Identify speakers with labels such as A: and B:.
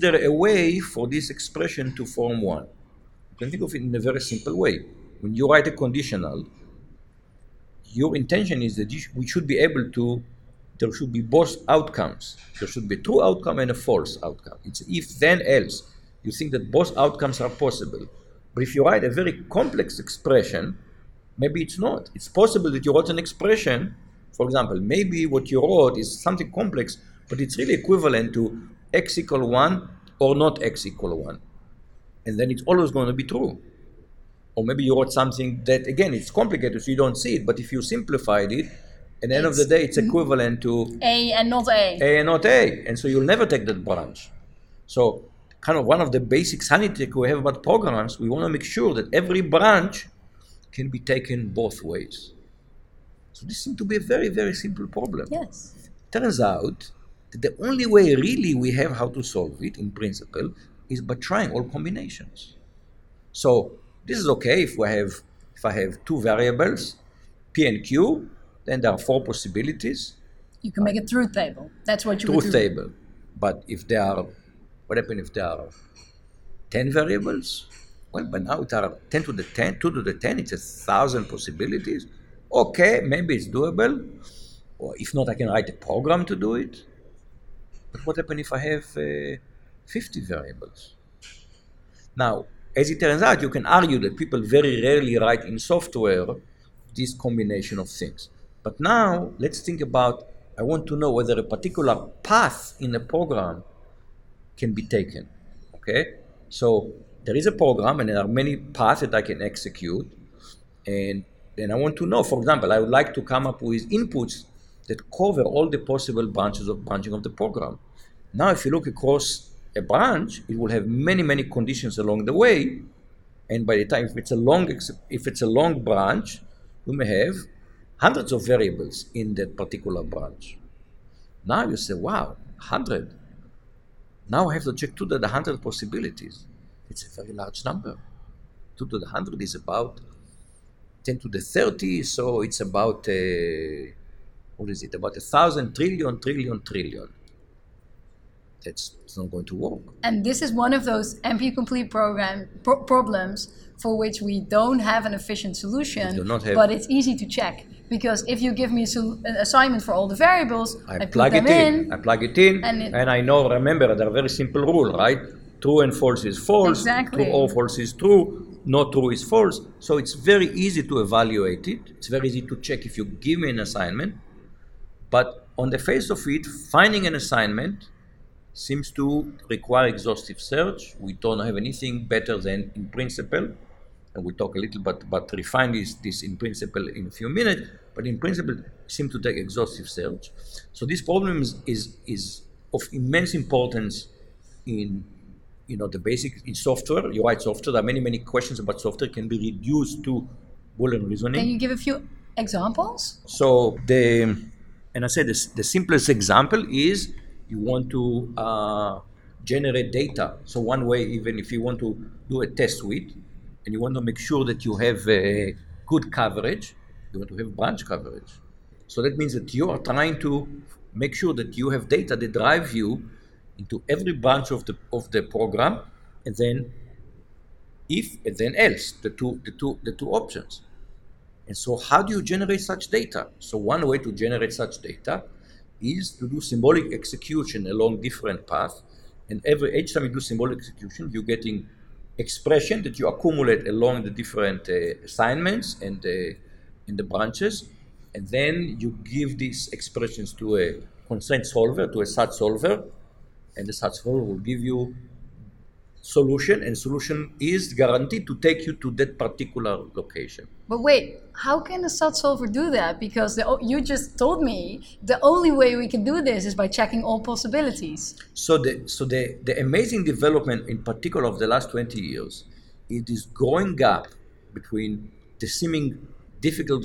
A: there a way for this expression to form one? You can think of it in a very simple way. When you write a conditional, your intention is that we should be able to, there should be both outcomes. There should be a true outcome and a false outcome. It's if then else. You think that both outcomes are possible. But if you write a very complex expression, maybe it's not. It's possible that you wrote an expression, for example, maybe what you wrote is something complex, but it's really equivalent to x equal 1 or not x equal 1. And then it's always going to be true. Or maybe you wrote something that, again, it's complicated, so you don't see it, but if you simplified it, at the end of the day, it's mm-hmm. equivalent to
B: A and not A.
A: A and not A. And so you'll never take that branch. So, kind of one of the basic sanity we have about programs, we want to make sure that every branch can be taken both ways. So, this seems to be a very, very simple problem.
B: Yes.
A: Turns out that the only way really we have how to solve it in principle is by trying all combinations. So, this is okay if we have if I have two variables, P and Q, then there are four possibilities
B: You can make a truth table. That's what you would
A: truth
B: do.
A: table. But if there are, what happens if there are 10 variables? Well, but now it are 10 to the 10, 2 to the 10, it's a thousand possibilities. Okay, maybe it's doable. Or if not, I can write a program to do it. What happens if I have uh, 50 variables? Now, as it turns out, you can argue that people very rarely write in software this combination of things. But now, let's think about I want to know whether a particular path in a program can be taken. Okay? So, there is a program and there are many paths that I can execute. And then I want to know, for example, I would like to come up with inputs that cover all the possible branches of branching of the program. Now, if you look across a branch, it will have many, many conditions along the way. And by the time, if it's a long, if it's a long branch, you may have hundreds of variables in that particular branch. Now you say, wow, 100. Now I have to check two to the 100 possibilities. It's a very large number. 2 to the 100 is about 10 to the 30, so it's about, uh, what is it, about a thousand trillion, trillion, trillion. That's it's not going to work.
B: And this is one of those NP complete program pro- problems for which we don't have an efficient solution,
A: have-
B: but it's easy to check because if you give me a sol- an assignment for all the variables,
A: I,
B: I,
A: plug it
B: them
A: in. I plug it in,
B: and
A: and, I know. Remember, they're very simple rule, right? True and false is false.
B: Exactly.
A: True or false is true. Not true is false. So it's very easy to evaluate it. It's very easy to check if you give me an assignment. But on the face of it, finding an assignment seems to require exhaustive search. We don't have anything better than in principle. And we'll talk a little bit about refine this, this in principle in a few minutes. But in principle, seem to take exhaustive search. So this problem is, is, is of immense importance in you know the basic in software. You write software. There are many, many questions about software can be reduced to Boolean reasoning.
B: Can you give a few examples?
A: So the and I said this, the simplest example is you want to uh, generate data. So one way, even if you want to do a test suite and you want to make sure that you have a good coverage, you want to have branch coverage. So that means that you are trying to make sure that you have data that drive you into every branch of the of the program, and then if and then else the two the two the two options. And so, how do you generate such data? So, one way to generate such data is to do symbolic execution along different paths. And every each time you do symbolic execution, you're getting expression that you accumulate along the different uh, assignments and uh, in the branches, and then you give these expressions to a constraint solver, to a SAT solver, and the SAT solver will give you solution, and solution is guaranteed to take you to that particular location.
B: But wait, how can a SAT solver do that? Because the, you just told me the only way we can do this is by checking all possibilities.
A: So the so the, the amazing development in particular of the last 20 years is this growing gap between the seeming difficult